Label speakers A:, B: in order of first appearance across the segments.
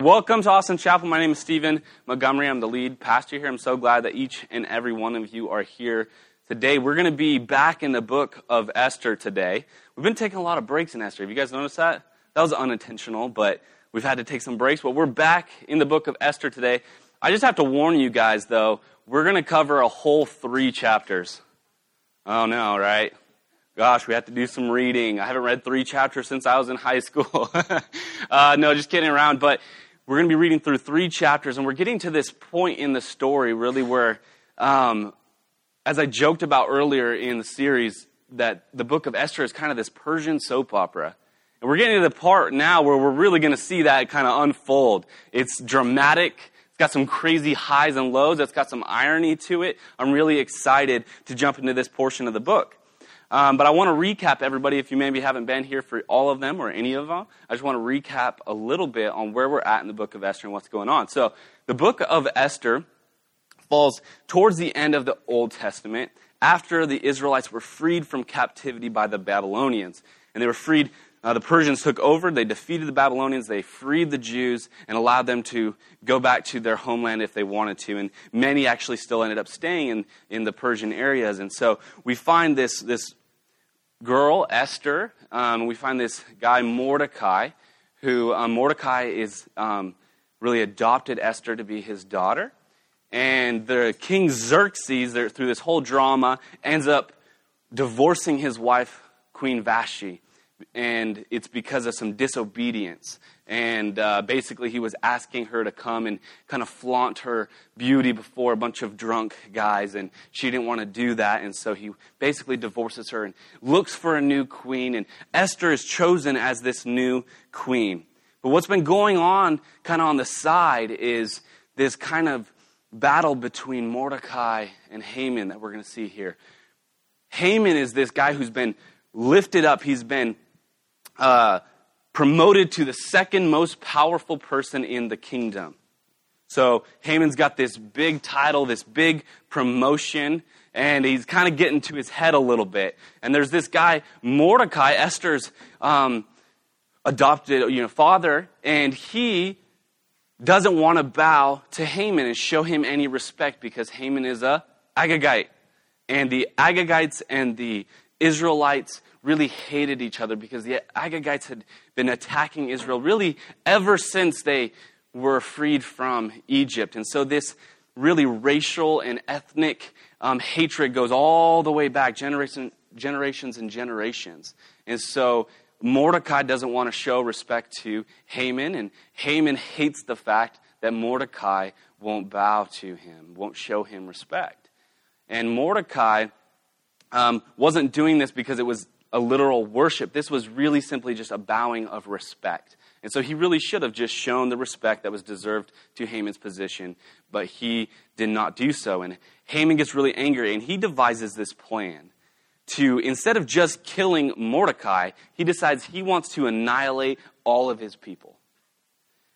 A: Welcome to Austin Chapel. My name is Stephen Montgomery. I'm the lead pastor here. I'm so glad that each and every one of you are here today. We're going to be back in the book of Esther today. We've been taking a lot of breaks in Esther. Have you guys noticed that? That was unintentional, but we've had to take some breaks. But we're back in the book of Esther today. I just have to warn you guys, though, we're going to cover a whole three chapters. Oh, no, right? Gosh, we have to do some reading. I haven't read three chapters since I was in high school. uh, no, just kidding around. But we're going to be reading through three chapters, and we're getting to this point in the story, really, where, um, as I joked about earlier in the series, that the book of Esther is kind of this Persian soap opera. And we're getting to the part now where we're really going to see that kind of unfold. It's dramatic. It's got some crazy highs and lows. It's got some irony to it. I'm really excited to jump into this portion of the book. Um, but I want to recap everybody if you maybe haven't been here for all of them or any of them. I just want to recap a little bit on where we're at in the book of Esther and what's going on. So, the book of Esther falls towards the end of the Old Testament after the Israelites were freed from captivity by the Babylonians. And they were freed, uh, the Persians took over, they defeated the Babylonians, they freed the Jews, and allowed them to go back to their homeland if they wanted to. And many actually still ended up staying in, in the Persian areas. And so we find this, this girl, Esther. Um, we find this guy, Mordecai, who um, Mordecai is um, really adopted Esther to be his daughter. And the king Xerxes, through this whole drama, ends up divorcing his wife, Queen Vashti and it's because of some disobedience. And uh, basically, he was asking her to come and kind of flaunt her beauty before a bunch of drunk guys, and she didn't want to do that. And so he basically divorces her and looks for a new queen. And Esther is chosen as this new queen. But what's been going on kind of on the side is this kind of battle between Mordecai and Haman that we're going to see here. Haman is this guy who's been lifted up, he's been uh, promoted to the second most powerful person in the kingdom. So Haman's got this big title, this big promotion, and he's kind of getting to his head a little bit. And there's this guy, Mordecai, Esther's um, adopted you know, father, and he doesn't want to bow to Haman and show him any respect because Haman is a Agagite. And the Agagites and the Israelites really hated each other because the Agagites had been attacking Israel really ever since they were freed from Egypt. And so this really racial and ethnic um, hatred goes all the way back, generation, generations and generations. And so Mordecai doesn't want to show respect to Haman, and Haman hates the fact that Mordecai won't bow to him, won't show him respect. And Mordecai um, wasn't doing this because it was a literal worship. This was really simply just a bowing of respect. And so he really should have just shown the respect that was deserved to Haman's position, but he did not do so. And Haman gets really angry, and he devises this plan to, instead of just killing Mordecai, he decides he wants to annihilate all of his people.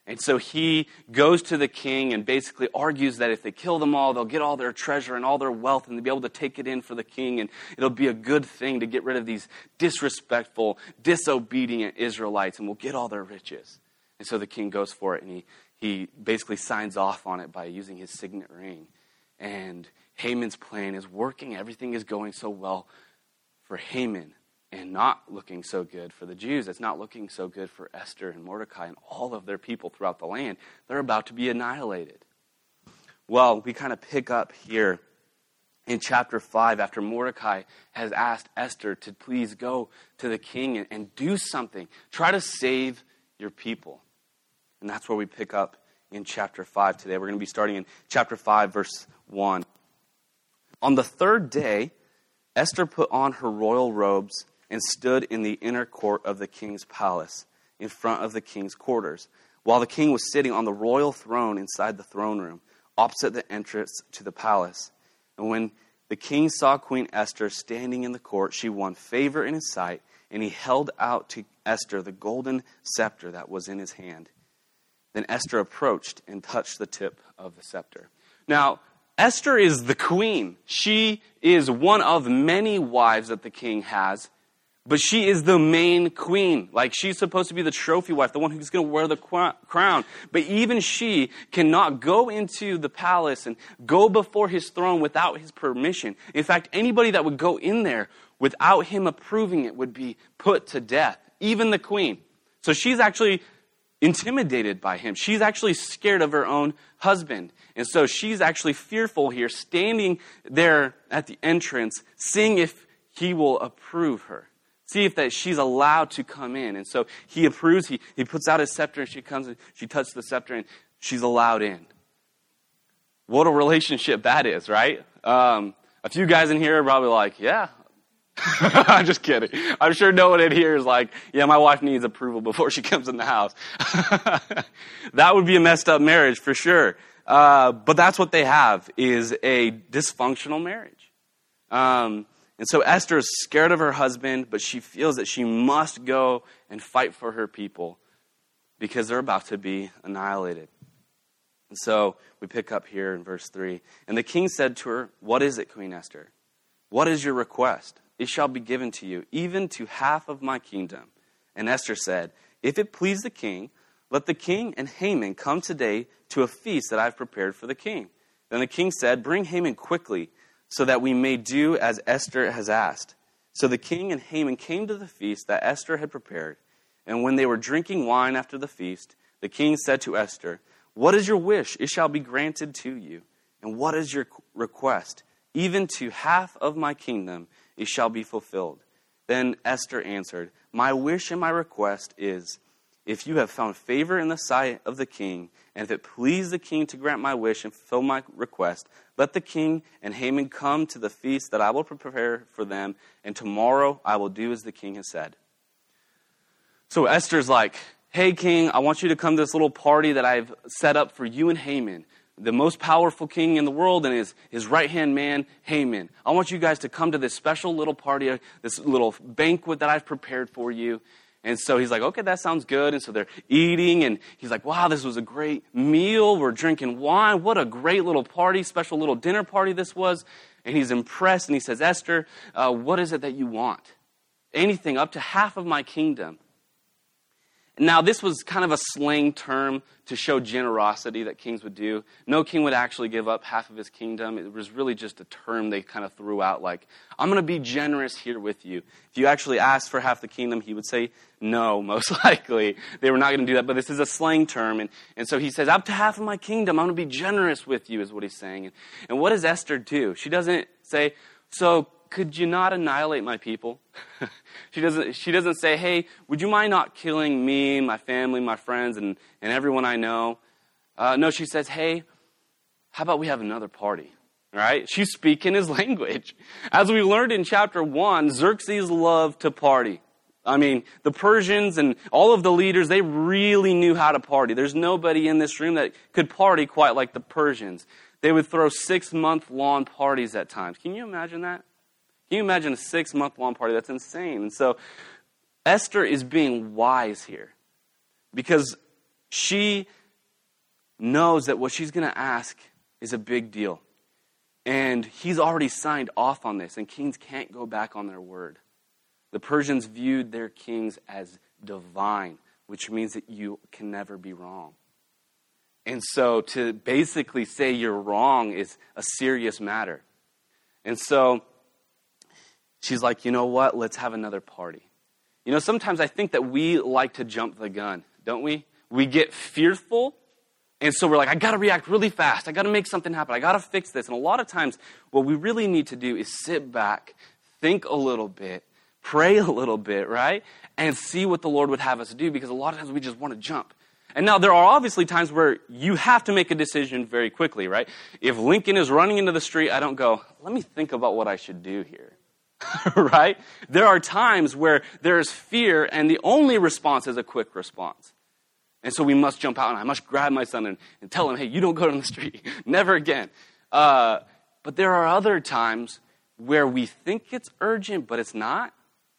A: And so he goes to the king and basically argues that if they kill them all, they'll get all their treasure and all their wealth and they'll be able to take it in for the king. And it'll be a good thing to get rid of these disrespectful, disobedient Israelites and we'll get all their riches. And so the king goes for it and he, he basically signs off on it by using his signet ring. And Haman's plan is working. Everything is going so well for Haman and not looking so good for the Jews. It's not looking so good for Esther and Mordecai and all of their people throughout the land. They're about to be annihilated. Well, we kind of pick up here in chapter 5 after Mordecai has asked Esther to please go to the king and, and do something. Try to save your people. And that's where we pick up in chapter 5 today. We're going to be starting in chapter 5, verse 1. On the third day, Esther put on her royal robes and stood in the inner court of the king's palace, in front of the king's quarters, while the king was sitting on the royal throne inside the throne room, opposite the entrance to the palace. And when the king saw Queen Esther standing in the court, she won favor in his sight, and he held out to Esther the golden scepter that was in his hand. Then Esther approached and touched the tip of the scepter. Now, Esther is the queen. She is one of many wives that the king has But she is the main queen. Like she's supposed to be the trophy wife, the one who's going to wear the crown. But even she cannot go into the palace and go before his throne without his permission. In fact, anybody that would go in there without him approving it would be put to death, even the queen. So she's actually intimidated by him. She's actually scared of her own husband. And so she's actually fearful here, standing there at the entrance, seeing if he will approve her. See if that she's allowed to come in. And so he approves, he, he puts out his scepter, and she comes and she touches the scepter, and she's allowed in. What a relationship that is, right? Um, a few guys in here are probably like, yeah, I'm just kidding. I'm sure no one in here is like, yeah, my wife needs approval before she comes in the house. that would be a messed up marriage for sure. Uh, but that's what they have is a dysfunctional marriage. Um, and so Esther is scared of her husband, but she feels that she must go and fight for her people because they're about to be annihilated. And so we pick up here in verse 3. And the king said to her, What is it, Queen Esther? What is your request? it shall be given to you, even to half of my kingdom. And Esther said, If it please the king, let the king and Haman come today to a feast that I've prepared for the king. Then the king said, Bring Haman quickly, so that we may do as Esther has asked. So the king and Haman came to the feast that Esther had prepared. And when they were drinking wine after the feast, the king said to Esther, What is your wish? It shall be granted to you. And what is your request? Even to half of my kingdom it shall be fulfilled. Then Esther answered, My wish and my request is, if you have found favor in the sight of the king, and if it please the king to grant my wish and fulfill my request, let the king and Haman come to the feast that I will prepare for them, and tomorrow I will do as the king has said. So Esther's like, Hey, king, I want you to come to this little party that I've set up for you and Haman the most powerful king in the world and his, his right hand man, Haman. I want you guys to come to this special little party, uh, this little banquet that I've prepared for you. And so he's like, okay, that sounds good. And so they're eating, and he's like, wow, this was a great meal. We're drinking wine. What a great little party, special little dinner party this was. And he's impressed, and he says, Esther, uh, what is it that you want? Anything, up to half of my kingdom. Now, this was kind of a slang term to show generosity that kings would do. No king would actually give up half of his kingdom. It was really just a term they kind of threw out, like, I'm going to be generous here with you. If you actually asked for half the kingdom, he would say no, most likely. They were not going to do that, but this is a slang term. And, and so he says, Up to half of my kingdom, I'm going to be generous with you, is what he's saying. And, and what does Esther do? She doesn't say, So could you not annihilate my people? she, doesn't, she doesn't say, hey, would you mind not killing me, my family, my friends, and, and everyone I know? Uh, no, she says, hey, how about we have another party? Right? She's speaking his language. As we learned in chapter 1, Xerxes loved to party. I mean, the Persians and all of the leaders, they really knew how to party. There's nobody in this room that could party quite like the Persians. They would throw six month long parties at times. Can you imagine that? Can you imagine a six month long party? That's insane. And so Esther is being wise here because she knows that what she's going to ask is a big deal. And he's already signed off on this, and kings can't go back on their word. The Persians viewed their kings as divine, which means that you can never be wrong. And so to basically say you're wrong is a serious matter. And so she's like, you know what? Let's have another party. You know, sometimes I think that we like to jump the gun, don't we? We get fearful, and so we're like, I gotta react really fast. I gotta make something happen. I gotta fix this. And a lot of times, what we really need to do is sit back, think a little bit, pray a little bit, right? And see what the Lord would have us do because a lot of times we just want to jump. And now there are obviously times where you have to make a decision very quickly, right? If Lincoln is running into the street, I don't go, let me think about what I should do here. right? There are times where there is fear, and the only response is a quick response. And so we must jump out, and I must grab my son and, and tell him, hey, you don't go down the street. Never again. Uh, but there are other times where we think it's urgent, but it's not.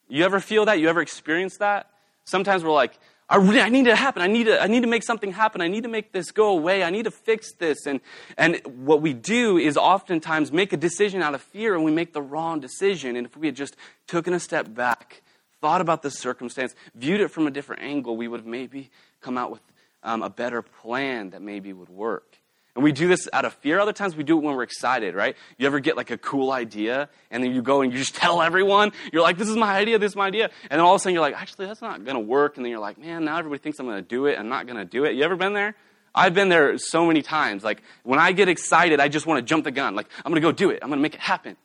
A: You ever feel that? You ever experience that? Sometimes we're like, I, really, I need it to happen. I need to, I need to make something happen. I need to make this go away. I need to fix this. And, and what we do is oftentimes make a decision out of fear and we make the wrong decision. And if we had just taken a step back, thought about the circumstance, viewed it from a different angle, we would have maybe come out with um, a better plan that maybe would work. And we do this out of fear. Other times we do it when we're excited, right? You ever get like a cool idea and then you go and you just tell everyone, you're like, this is my idea, this is my idea. And then all of a sudden you're like, actually, that's not going to work. And then you're like, man, now everybody thinks I'm going to do it. I'm not going to do it. You ever been there? I've been there so many times. Like when I get excited, I just want to jump the gun. Like I'm going to go do it. I'm going to make it happen.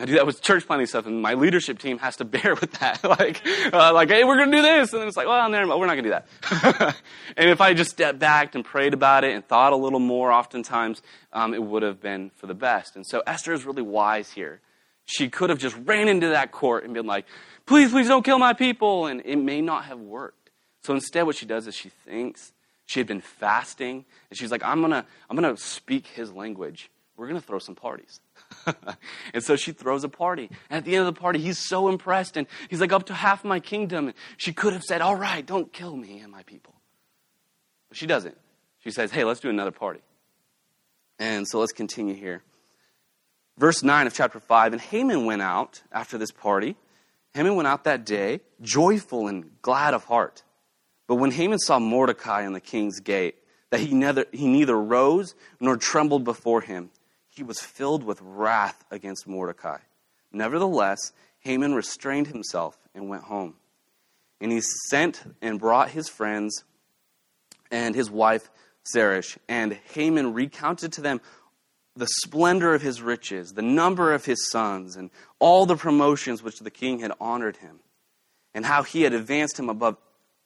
A: I do that with church planning stuff, and my leadership team has to bear with that. like, uh, like, hey, we're going to do this, and it's like, well, no, we're not going to do that. and if I just stepped back and prayed about it and thought a little more, oftentimes um, it would have been for the best. And so Esther is really wise here. She could have just ran into that court and been like, please, please don't kill my people, and it may not have worked. So instead, what she does is she thinks she had been fasting, and she's like, I'm gonna, I'm gonna speak his language. We're gonna throw some parties. and so she throws a party. And at the end of the party, he's so impressed, and he's like, up to half my kingdom. She could have said, All right, don't kill me and my people. But she doesn't. She says, Hey, let's do another party. And so let's continue here. Verse 9 of chapter 5 And Haman went out after this party. Haman went out that day, joyful and glad of heart. But when Haman saw Mordecai in the king's gate, that he neither, he neither rose nor trembled before him, he was filled with wrath against Mordecai. Nevertheless, Haman restrained himself and went home. And he sent and brought his friends and his wife Zeresh. And Haman recounted to them the splendor of his riches, the number of his sons, and all the promotions which the king had honored him, and how he had advanced him above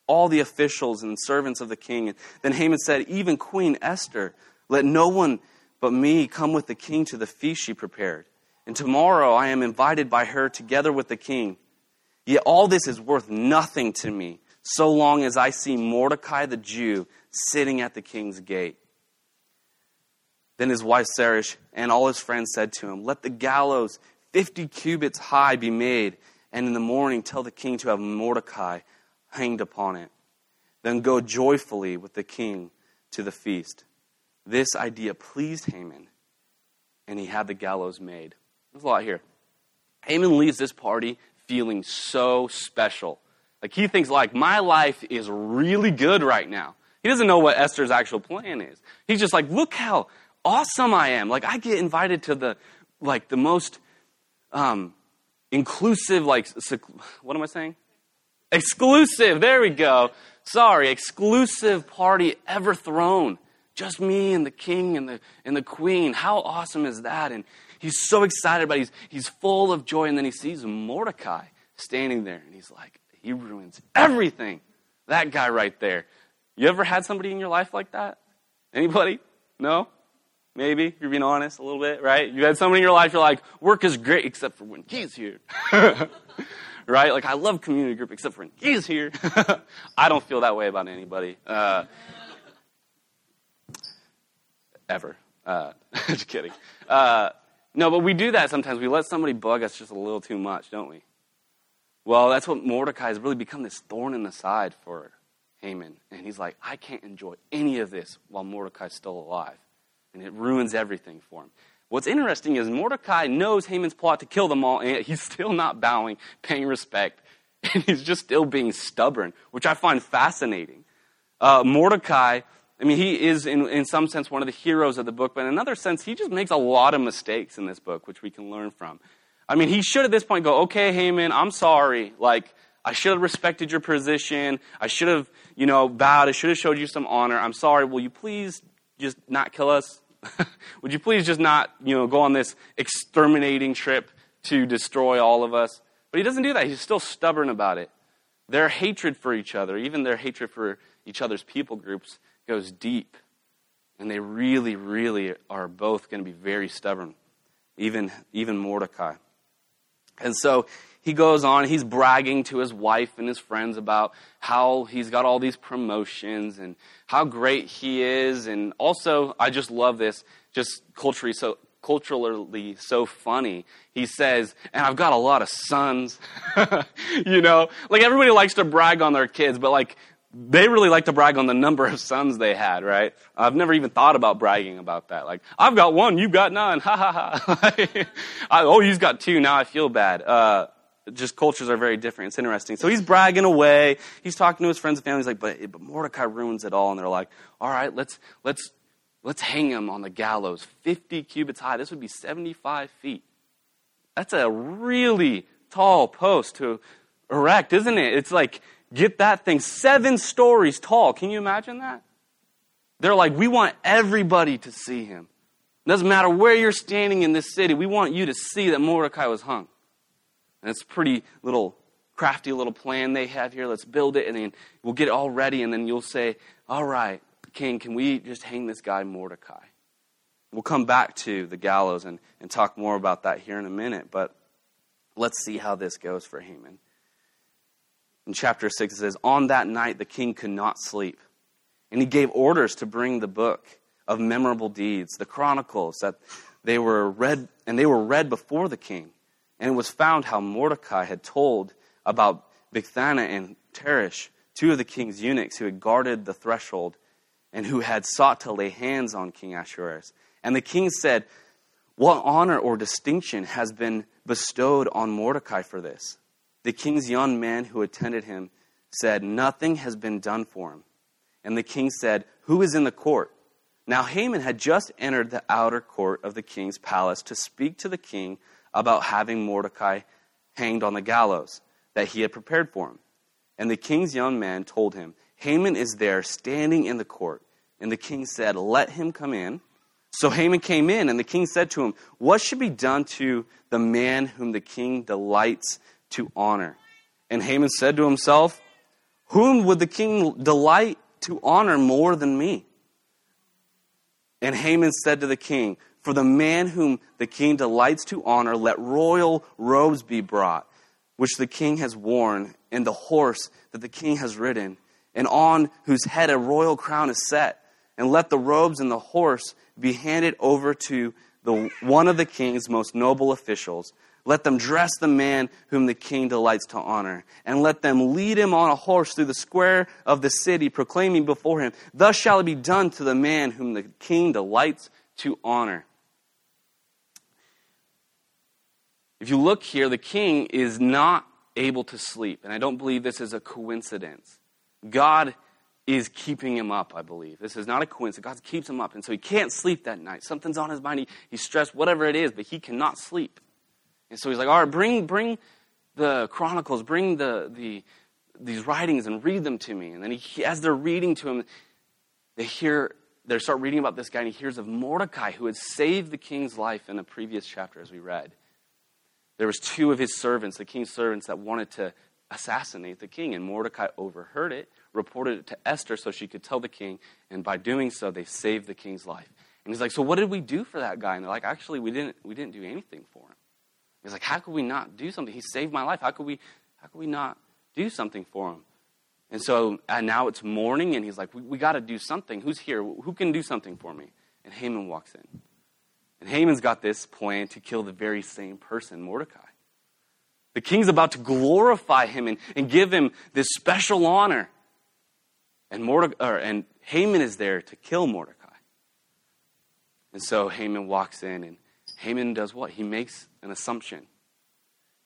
A: all the officials and servants of the king. And then Haman said, Even Queen Esther, let no one but me come with the king to the feast she prepared. And tomorrow I am invited by her together with the king. Yet all this is worth nothing to me, so long as I see Mordecai the Jew sitting at the king's gate. Then his wife Zeresh and all his friends said to him, Let the gallows fifty cubits high be made, and in the morning tell the king to have Mordecai hanged upon it. Then go joyfully with the king to the feast. This idea pleased Haman, and he had the gallows made. There's a lot here. Haman leaves this party feeling so special. Like he thinks like my life is really good right now. He doesn't know what Esther's actual plan is. He's just like, look how awesome I am. Like I get invited to the like the most um, inclusive, like what am I saying? Exclusive. There we go. Sorry, exclusive party ever thrown. Just me and the king and the, and the queen. How awesome is that? And he's so excited about. He's, he's full of joy. And then he sees Mordecai standing there. And he's like, he ruins everything. That guy right there. You ever had somebody in your life like that? Anybody? No? Maybe, you're being honest a little bit, right? You had somebody in your life, you're like, work is great except for when he's here. right? Like, I love community group except for when he's here. I don't feel that way about anybody. Uh, ever. Uh, just kidding. Uh, no, but we do that sometimes. We let somebody bug us just a little too much, don't we? Well, that's what Mordecai has really become this thorn in the side for Haman. And he's like, I can't enjoy any of this while Mordecai's still alive. And it ruins everything for him. What's interesting is Mordecai knows Haman's plot to kill them all, and he's still not bowing, paying respect, and he's just still being stubborn, which I find fascinating. Uh, Mordecai I mean, he is, in, in some sense, one of the heroes of the book, but in another sense, he just makes a lot of mistakes in this book, which we can learn from. I mean, he should at this point go, okay, Haman, I'm sorry. Like, I should have respected your position. I should have, you know, bowed. I should have showed you some honor. I'm sorry. Will you please just not kill us? Would you please just not, you know, go on this exterminating trip to destroy all of us? But he doesn't do that. He's still stubborn about it. Their hatred for each other, even their hatred for each other's people groups, goes deep. And they really, really are both going to be very stubborn, even, even Mordecai. And so he goes on, he's bragging to his wife and his friends about how he's got all these promotions and how great he is. And also, I just love this, just culturally so, culturally so funny. He says, and I've got a lot of sons. you know, like everybody likes to brag on their kids, but like they really like to brag on the number of sons they had, right? I've never even thought about bragging about that. Like, I've got one, you've got none, ha ha ha. I, oh, he's got two, now I feel bad. Uh, just cultures are very different. It's interesting. So he's bragging away. He's talking to his friends and family. He's like, but, but Mordecai ruins it all. And they're like, all right, let's, let's, let's hang him on the gallows, 50 cubits high. This would be 75 feet. That's a really tall post to erect, isn't it? It's like, get that thing seven stories tall. Can you imagine that? They're like, we want everybody to see him. It doesn't matter where you're standing in this city, we want you to see that Mordecai was hung. And it's a pretty little crafty little plan they have here. Let's build it, and then we'll get it all ready, and then you'll say, All right, King, can we just hang this guy Mordecai? We'll come back to the gallows and, and talk more about that here in a minute, but let's see how this goes for Haman. In chapter 6, it says, On that night the king could not sleep, and he gave orders to bring the book of memorable deeds, the chronicles that they were read, and they were read before the king. And it was found how Mordecai had told about Bigthana and Teresh, two of the king's eunuchs who had guarded the threshold and who had sought to lay hands on King Ahasuerus. And the king said, What honor or distinction has been bestowed on Mordecai for this? The king's young man who attended him said, Nothing has been done for him. And the king said, Who is in the court? Now Haman had just entered the outer court of the king's palace to speak to the king about having Mordecai hanged on the gallows that he had prepared for him. And the king's young man told him, Haman is there standing in the court. And the king said, Let him come in. So Haman came in, and the king said to him, What should be done to the man whom the king delights to honor? And Haman said to himself, Whom would the king delight to honor more than me? And Haman said to the king, for the man whom the king delights to honor, let royal robes be brought, which the king has worn, and the horse that the king has ridden, and on whose head a royal crown is set. And let the robes and the horse be handed over to the, one of the king's most noble officials. Let them dress the man whom the king delights to honor, and let them lead him on a horse through the square of the city, proclaiming before him, Thus shall it be done to the man whom the king delights to honor. If you look here, the king is not able to sleep. And I don't believe this is a coincidence. God is keeping him up, I believe. This is not a coincidence. God keeps him up. And so he can't sleep that night. Something's on his mind. He, he's stressed, whatever it is, but he cannot sleep. And so he's like, all right, bring, bring the chronicles, bring the, the, these writings and read them to me. And then he, as they're reading to him, they hear, they start reading about this guy, and he hears of Mordecai, who had saved the king's life in a previous chapter, as we read. There was two of his servants, the king's servants, that wanted to assassinate the king, and Mordecai overheard it, reported it to Esther so she could tell the king, and by doing so, they saved the king's life. And he's like, "So what did we do for that guy?" And they're like, "Actually, we didn't. We didn't do anything for him." He's like, "How could we not do something? He saved my life. How could we? How could we not do something for him?" And so and now it's morning, and he's like, "We, we got to do something. Who's here? Who can do something for me?" And Haman walks in. And Haman's got this plan to kill the very same person, Mordecai. The king's about to glorify him and, and give him this special honor. And, Mordecai, or, and Haman is there to kill Mordecai. And so Haman walks in, and Haman does what? He makes an assumption.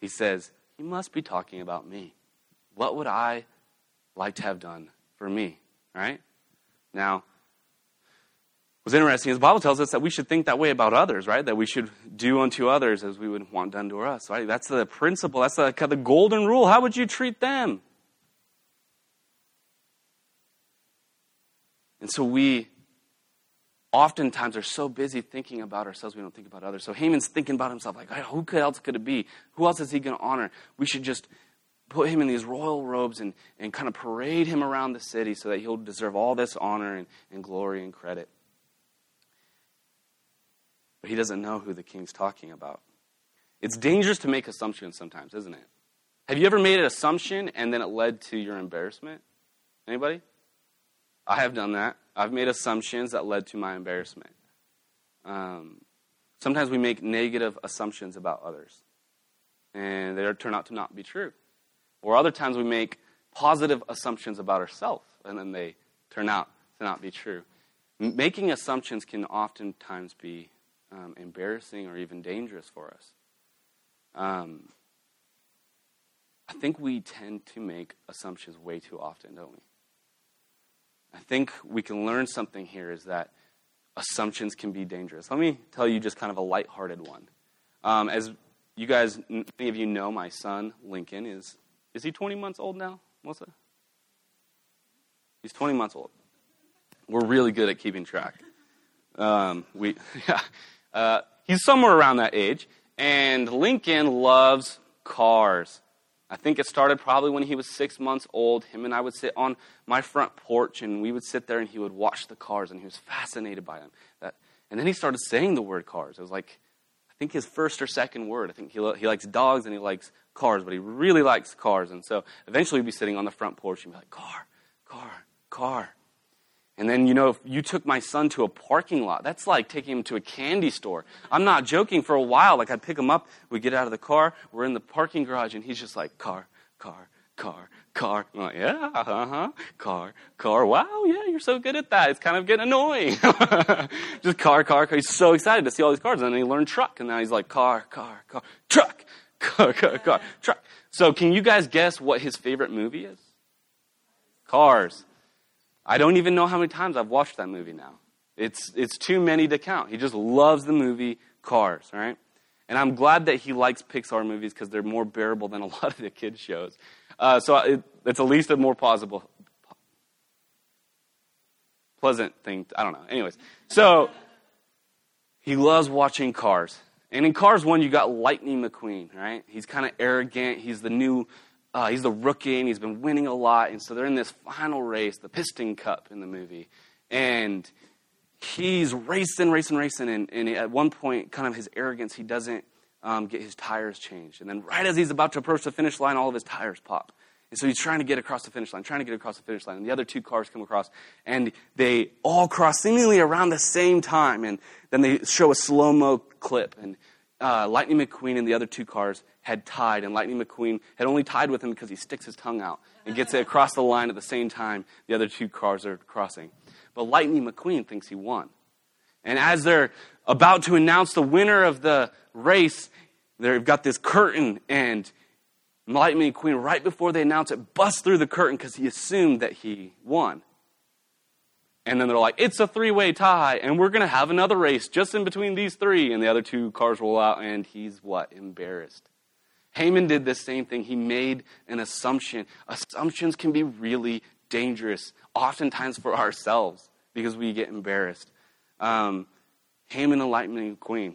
A: He says, He must be talking about me. What would I like to have done for me? Right? Now, What's interesting is the Bible tells us that we should think that way about others, right? That we should do unto others as we would want done to us, right? That's the principle. That's the, the golden rule. How would you treat them? And so we oftentimes are so busy thinking about ourselves, we don't think about others. So Haman's thinking about himself, like, who else could it be? Who else is he going to honor? We should just put him in these royal robes and, and kind of parade him around the city so that he'll deserve all this honor and, and glory and credit. But he doesn't know who the king's talking about. It's dangerous to make assumptions sometimes, isn't it? Have you ever made an assumption and then it led to your embarrassment? Anybody? I have done that. I've made assumptions that led to my embarrassment. Um, sometimes we make negative assumptions about others, and they turn out to not be true. Or other times we make positive assumptions about ourselves, and then they turn out to not be true. Making assumptions can oftentimes be um, embarrassing or even dangerous for us. Um, I think we tend to make assumptions way too often, don't we? I think we can learn something here is that assumptions can be dangerous. Let me tell you just kind of a lighthearted one. Um, as you guys, many of you know, my son Lincoln is is he 20 months old now, Melissa? He's 20 months old. We're really good at keeping track. Um, we, yeah, uh, he's somewhere around that age, and Lincoln loves cars. I think it started probably when he was six months old. Him and I would sit on my front porch, and we would sit there, and he would watch the cars, and he was fascinated by them. That, and then he started saying the word cars. It was like, I think his first or second word. I think he, he likes dogs and he likes cars, but he really likes cars. And so eventually we'd be sitting on the front porch and be like, car, car, car. And then, you know, if you took my son to a parking lot, that's like taking him to a candy store. I'm not joking. For a while, like I'd pick him up, we get out of the car, we're in the parking garage, and he's just like, car, car, car, car. I'm like, yeah, uh huh, car, car. Wow, yeah, you're so good at that. It's kind of getting annoying. just car, car, car. He's so excited to see all these cars. And then he learned truck, and now he's like, car, car, car, truck, car, car, car, truck. So, can you guys guess what his favorite movie is? Cars. I don't even know how many times I've watched that movie now. It's, it's too many to count. He just loves the movie Cars, right? And I'm glad that he likes Pixar movies because they're more bearable than a lot of the kids' shows. Uh, so it, it's at least a more plausible, pleasant thing. I don't know. Anyways, so he loves watching Cars. And in Cars 1, you got Lightning McQueen, right? He's kind of arrogant. He's the new uh, he's the rookie and he's been winning a lot. And so they're in this final race, the Piston Cup in the movie. And he's racing, racing, racing. And, and at one point, kind of his arrogance, he doesn't um, get his tires changed. And then right as he's about to approach the finish line, all of his tires pop. And so he's trying to get across the finish line, trying to get across the finish line. And the other two cars come across, and they all cross seemingly around the same time. And then they show a slow mo clip. And uh, Lightning McQueen and the other two cars had tied, and Lightning McQueen had only tied with him because he sticks his tongue out and gets it across the line at the same time the other two cars are crossing. But Lightning McQueen thinks he won. And as they're about to announce the winner of the race, they've got this curtain, and Lightning McQueen, right before they announce it, busts through the curtain because he assumed that he won. And then they're like, it's a three way tie, and we're going to have another race just in between these three. And the other two cars roll out, and he's what? Embarrassed. Haman did the same thing. He made an assumption. Assumptions can be really dangerous, oftentimes for ourselves, because we get embarrassed. Um, Haman and Lightning McQueen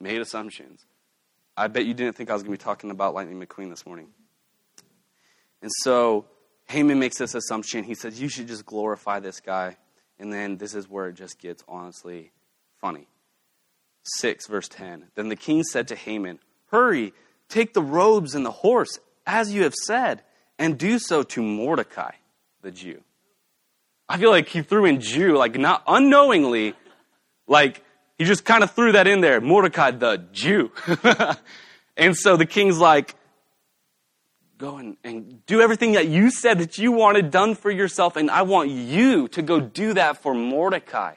A: made assumptions. I bet you didn't think I was going to be talking about Lightning McQueen this morning. And so Haman makes this assumption. He says, You should just glorify this guy. And then this is where it just gets honestly funny. 6, verse 10. Then the king said to Haman, Hurry, take the robes and the horse, as you have said, and do so to Mordecai, the Jew. I feel like he threw in Jew, like not unknowingly, like he just kind of threw that in there. Mordecai, the Jew. and so the king's like, go and, and do everything that you said that you wanted done for yourself, and I want you to go do that for Mordecai.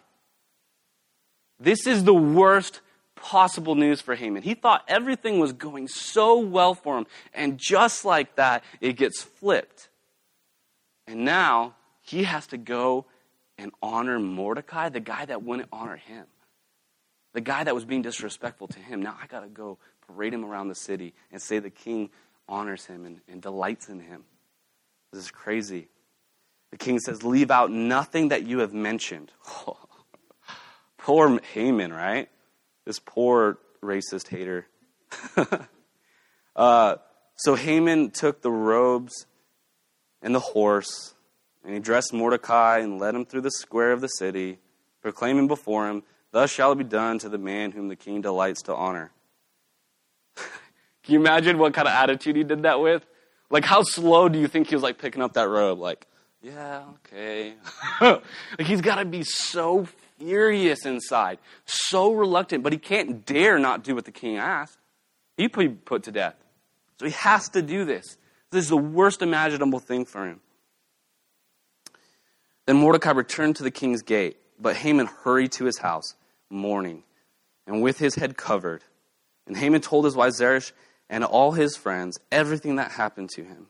A: This is the worst possible news for Haman. He thought everything was going so well for him, and just like that, it gets flipped. And now he has to go and honor Mordecai, the guy that wouldn't honor him, the guy that was being disrespectful to him. Now I got to go parade him around the city and say the king honors him and, and delights in him. This is crazy. The king says, Leave out nothing that you have mentioned. Poor Haman, right? This poor racist hater. uh, so Haman took the robes and the horse, and he dressed Mordecai and led him through the square of the city, proclaiming before him, Thus shall it be done to the man whom the king delights to honor. Can you imagine what kind of attitude he did that with? Like, how slow do you think he was like picking up that robe? Like, yeah, okay. like, he's got to be so furious inside, so reluctant, but he can't dare not do what the king asked. He'd be put to death. So he has to do this. This is the worst imaginable thing for him. Then Mordecai returned to the king's gate, but Haman hurried to his house, mourning, and with his head covered. And Haman told his wife Zeresh and all his friends everything that happened to him.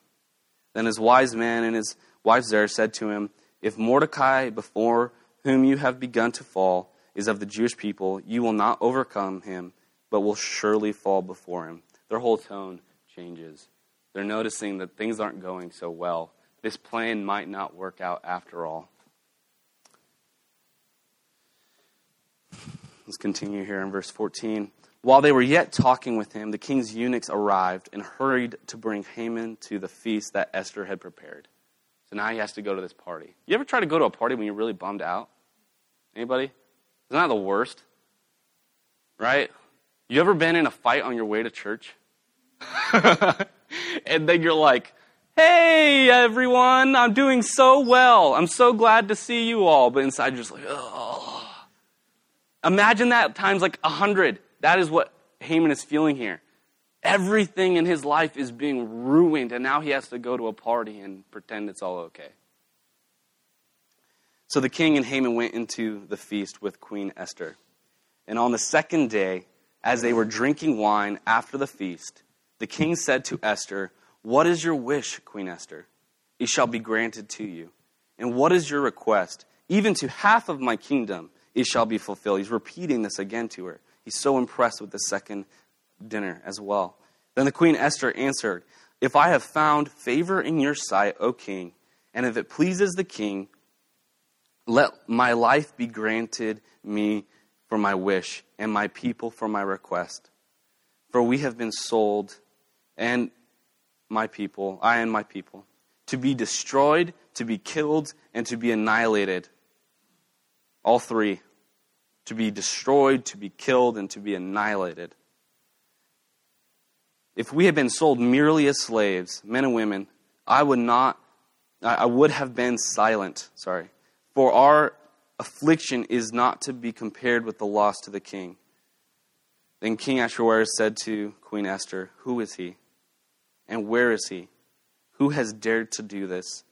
A: Then his wise men and his wife Zeresh said to him, If Mordecai, before whom you have begun to fall, is of the Jewish people, you will not overcome him, but will surely fall before him. Their whole tone changes. They're noticing that things aren't going so well. This plan might not work out after all. Let's continue here in verse 14. While they were yet talking with him, the king's eunuchs arrived and hurried to bring Haman to the feast that Esther had prepared. So now he has to go to this party. You ever try to go to a party when you're really bummed out? Anybody? Isn't that the worst? Right? You ever been in a fight on your way to church? and then you're like, hey, everyone, I'm doing so well. I'm so glad to see you all. But inside, you're just like, oh. Imagine that times like a hundred. That is what Haman is feeling here. Everything in his life is being ruined, and now he has to go to a party and pretend it's all okay. So the king and Haman went into the feast with Queen Esther. And on the second day, as they were drinking wine after the feast, the king said to Esther, What is your wish, Queen Esther? It shall be granted to you. And what is your request? Even to half of my kingdom it shall be fulfilled. He's repeating this again to her. He's so impressed with the second dinner as well. Then the queen Esther answered, If I have found favor in your sight, O king, and if it pleases the king, let my life be granted me for my wish, and my people for my request. For we have been sold, and my people, I and my people, to be destroyed, to be killed, and to be annihilated. All three to be destroyed, to be killed, and to be annihilated. If we had been sold merely as slaves, men and women, I would not, I would have been silent. Sorry. For our affliction is not to be compared with the loss to the king. Then King Ahasuerus said to Queen Esther, Who is he? And where is he? Who has dared to do this?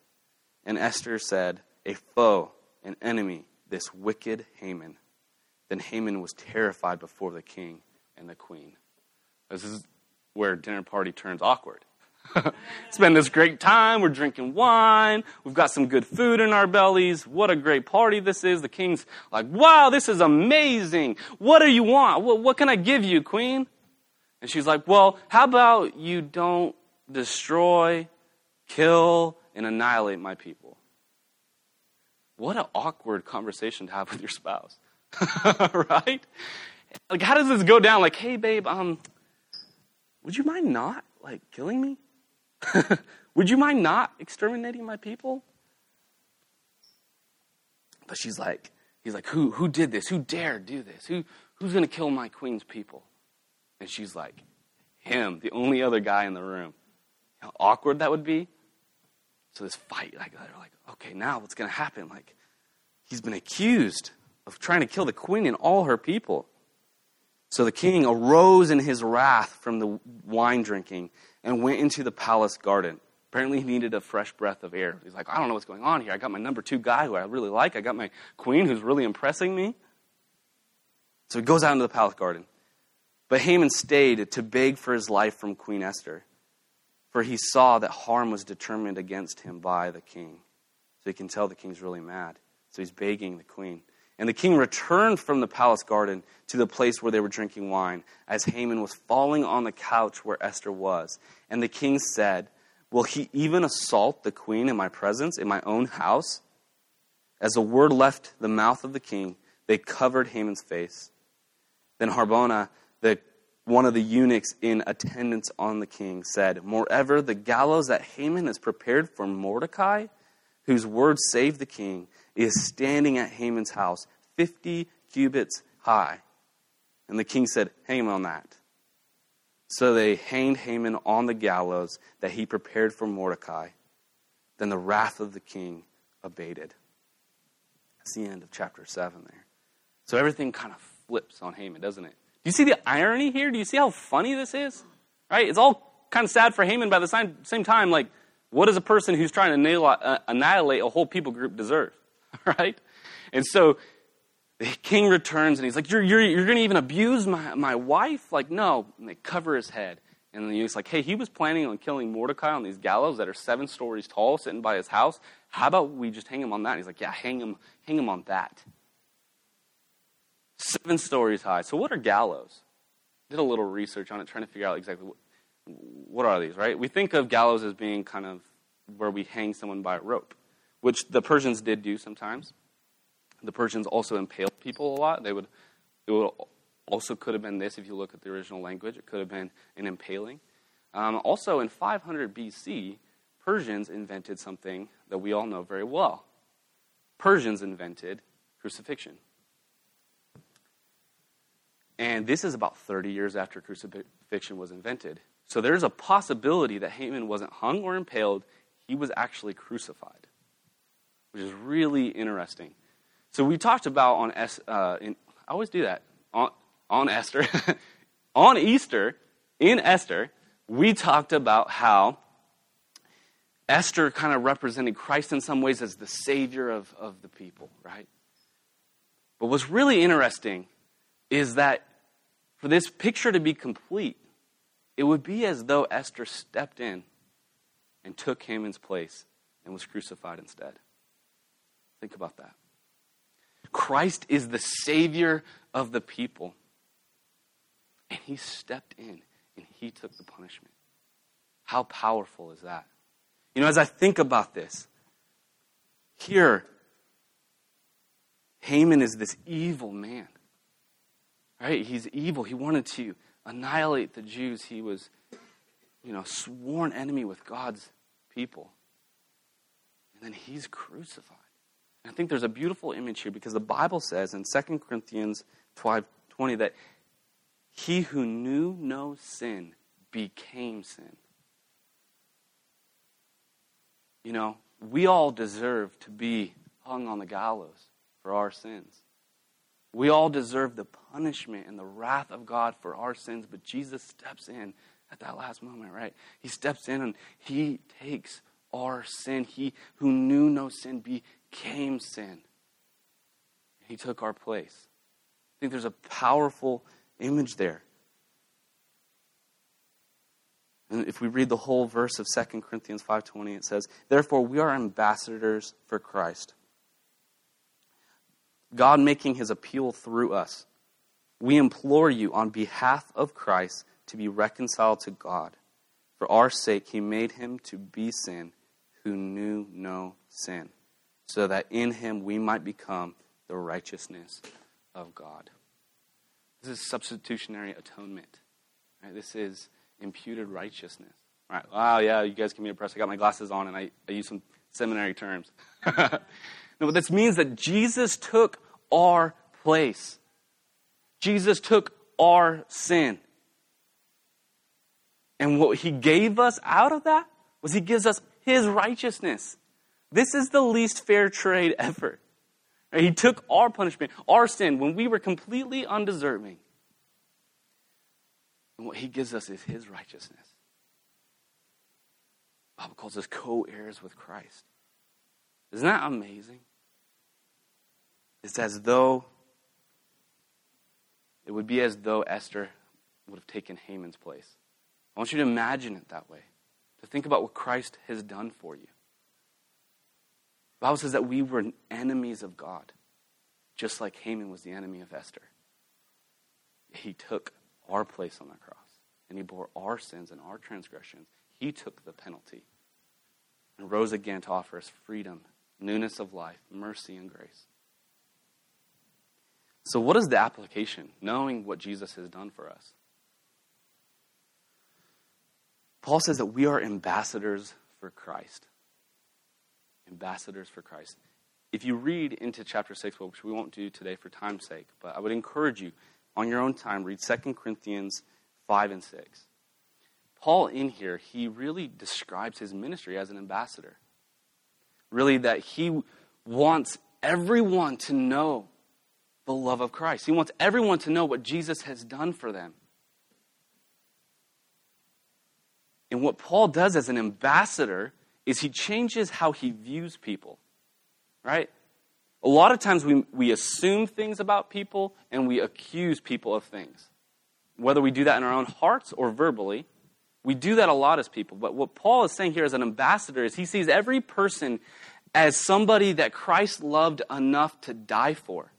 A: And Esther said, A foe, an enemy, this wicked Haman. Then Haman was terrified before the king and the queen. This is where dinner party turns awkward. Spend this great time. We're drinking wine. We've got some good food in our bellies. What a great party this is. The king's like, wow, this is amazing. What do you want? What, what can I give you, queen? And she's like, well, how about you don't destroy, kill, and annihilate my people? What an awkward conversation to have with your spouse. right? Like, how does this go down? Like, hey, babe, um, would you mind not, like, killing me? would you mind not exterminating my people? But she's like, he's like, who, who did this? Who dared do this? Who, who's to kill my queen's people? And she's like, him, the only other guy in the room. How awkward that would be. So this fight, like, they're like, okay, now what's to happen? Like, he's been accused of trying to kill the queen and all her people. So the king arose in his wrath from the wine drinking and went into the palace garden. Apparently, he needed a fresh breath of air. He's like, I don't know what's going on here. I got my number two guy who I really like. I got my queen who's really impressing me. So he goes out into the palace garden. But Haman stayed to beg for his life from Queen Esther, for he saw that harm was determined against him by the king. So he can tell the king's really mad. So he's begging the queen. And the king returned from the palace garden to the place where they were drinking wine, as Haman was falling on the couch where Esther was. And the king said, Will he even assault the queen in my presence, in my own house? As the word left the mouth of the king, they covered Haman's face. Then Harbona, the, one of the eunuchs in attendance on the king, said, Moreover, the gallows that Haman has prepared for Mordecai, whose word saved the king, is standing at Haman's house, 50 cubits high. And the king said, Hang him on that. So they hanged Haman on the gallows that he prepared for Mordecai. Then the wrath of the king abated. That's the end of chapter 7 there. So everything kind of flips on Haman, doesn't it? Do you see the irony here? Do you see how funny this is? Right? It's all kind of sad for Haman, by the same time, like, what does a person who's trying to uh, annihilate a whole people group deserve? right? And so the king returns and he's like, You're, you're, you're going to even abuse my, my wife? Like, no. And they cover his head. And then he's like, hey, he was planning on killing Mordecai on these gallows that are seven stories tall, sitting by his house. How about we just hang him on that? And he's like, yeah, hang him, hang him on that. Seven stories high. So what are gallows? Did a little research on it, trying to figure out exactly what, what are these, right? We think of gallows as being kind of where we hang someone by a rope, which the Persians did do sometimes. The Persians also impaled people a lot. They would, it would also could have been this if you look at the original language. It could have been an impaling. Um, also, in 500 BC, Persians invented something that we all know very well. Persians invented crucifixion. And this is about 30 years after crucifixion was invented. So there's a possibility that Haman wasn't hung or impaled, he was actually crucified, which is really interesting. So we talked about on, uh, in, I always do that, on, on Esther, on Easter, in Esther, we talked about how Esther kind of represented Christ in some ways as the savior of, of the people, right? But what's really interesting is that for this picture to be complete, it would be as though Esther stepped in and took Haman's place and was crucified instead. Think about that. Christ is the Savior of the people. And he stepped in and he took the punishment. How powerful is that? You know, as I think about this, here, Haman is this evil man. Right? He's evil. He wanted to annihilate the Jews. He was, you know, sworn enemy with God's people. And then he's crucified. I think there's a beautiful image here because the Bible says in 2 Corinthians 12 20 that he who knew no sin became sin. You know, we all deserve to be hung on the gallows for our sins. We all deserve the punishment and the wrath of God for our sins, but Jesus steps in at that last moment, right? He steps in and he takes our sin. He who knew no sin became sin. He took our place. I think there's a powerful image there. And if we read the whole verse of 2 Corinthians 5:20 it says, "Therefore we are ambassadors for Christ." God making his appeal through us. We implore you on behalf of Christ to be reconciled to God. For our sake he made him to be sin who knew no sin, so that in him we might become the righteousness of God. This is substitutionary atonement. Right? This is imputed righteousness. Right? Wow, yeah, you guys can be impressed. I got my glasses on and I, I use some seminary terms. no, but this means that Jesus took our place. Jesus took our sin. And what he gave us out of that was he gives us his righteousness. This is the least fair trade ever. He took our punishment, our sin, when we were completely undeserving. And what he gives us is his righteousness. The Bible calls us co heirs with Christ. Isn't that amazing? It's as though, it would be as though Esther would have taken Haman's place. I want you to imagine it that way, to think about what Christ has done for you. The Bible says that we were enemies of God, just like Haman was the enemy of Esther. He took our place on the cross, and he bore our sins and our transgressions. He took the penalty and rose again to offer us freedom, newness of life, mercy, and grace. So, what is the application, knowing what Jesus has done for us? Paul says that we are ambassadors for Christ ambassadors for Christ. If you read into chapter 6, which we won't do today for time's sake, but I would encourage you on your own time, read 2 Corinthians 5 and 6. Paul, in here, he really describes his ministry as an ambassador. Really, that he wants everyone to know the love of Christ. He wants everyone to know what Jesus has done for them. And what Paul does as an ambassador is he changes how he views people, right? A lot of times we, we assume things about people and we accuse people of things. Whether we do that in our own hearts or verbally, We do that a lot as people. But what Paul is saying here as an ambassador is he sees every person as somebody that Christ loved enough to die for.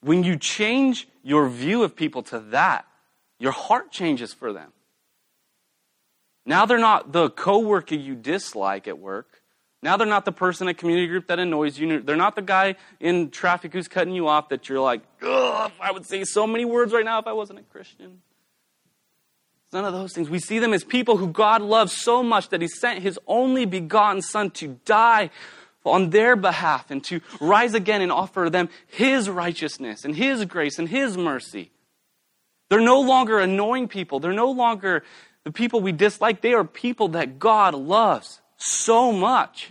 A: When you change your view of people to that, your heart changes for them. Now they're not the coworker you dislike at work. Now they're not the person at community group that annoys you. They're not the guy in traffic who's cutting you off that you're like, ugh, I would say so many words right now if I wasn't a Christian. It's none of those things. We see them as people who God loves so much that He sent His only begotten Son to die on their behalf and to rise again and offer them His righteousness and His grace and His mercy. They're no longer annoying people. They're no longer the people we dislike. They are people that God loves so much.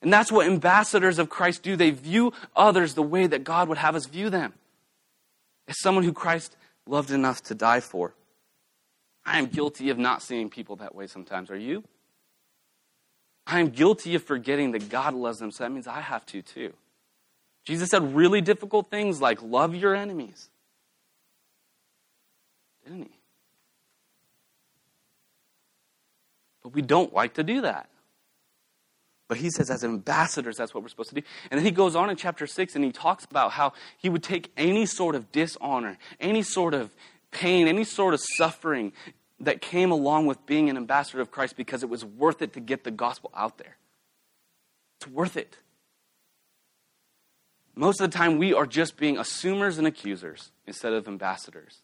A: And that's what ambassadors of Christ do. They view others the way that God would have us view them as someone who Christ loved enough to die for. I am guilty of not seeing people that way sometimes. Are you? I am guilty of forgetting that God loves them, so that means I have to too. Jesus said really difficult things like love your enemies. Didn't he? But we don't like to do that. But he says, as ambassadors, that's what we're supposed to do. And then he goes on in chapter 6 and he talks about how he would take any sort of dishonor, any sort of pain, any sort of suffering that came along with being an ambassador of Christ because it was worth it to get the gospel out there. It's worth it. Most of the time, we are just being assumers and accusers instead of ambassadors.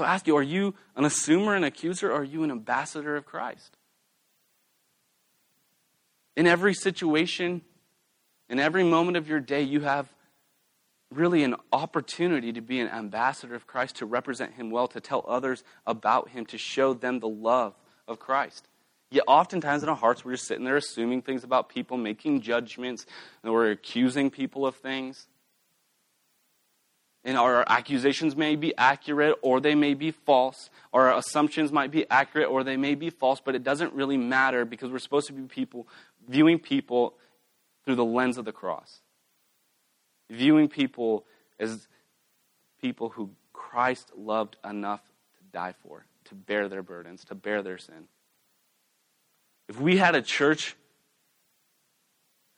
A: So ask you, are you an assumer and accuser, or are you an ambassador of Christ? In every situation, in every moment of your day, you have really an opportunity to be an ambassador of Christ, to represent Him well, to tell others about Him, to show them the love of Christ. Yet, oftentimes in our hearts, we're just sitting there assuming things about people, making judgments, and we're accusing people of things. And our accusations may be accurate or they may be false. Our assumptions might be accurate or they may be false, but it doesn't really matter because we're supposed to be people viewing people through the lens of the cross viewing people as people who Christ loved enough to die for, to bear their burdens, to bear their sin. If we had a church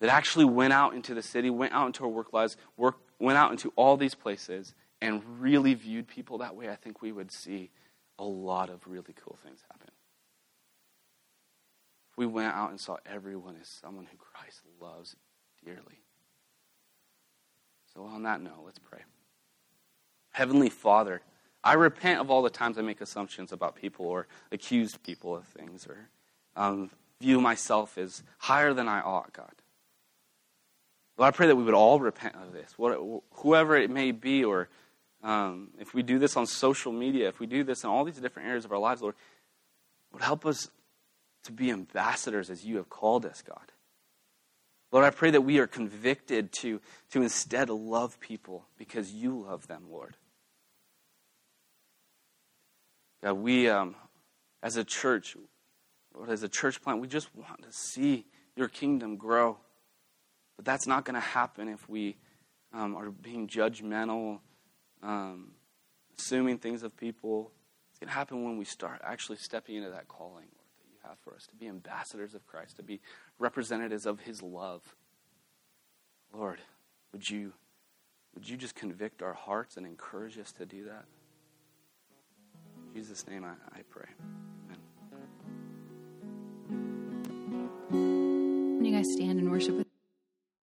A: that actually went out into the city, went out into our work lives, work, went out into all these places, and really viewed people that way, I think we would see a lot of really cool things happen. If we went out and saw everyone as someone who Christ loves dearly. So, on that note, let's pray. Heavenly Father, I repent of all the times I make assumptions about people or accuse people of things or um, view myself as higher than I ought, God. Lord, I pray that we would all repent of this, whoever it may be, or um, if we do this on social media, if we do this in all these different areas of our lives, Lord, would help us to be ambassadors as you have called us, God. Lord, I pray that we are convicted to, to instead love people because you love them, Lord. God, we, um, as a church, Lord, as a church plant, we just want to see your kingdom grow. But that's not going to happen if we um, are being judgmental, um, assuming things of people. It's going to happen when we start actually stepping into that calling Lord, that you have for us to be ambassadors of Christ, to be representatives of his love. Lord, would you would you just convict our hearts and encourage us to do that? In Jesus' name I, I pray. Amen.
B: you guys stand and worship with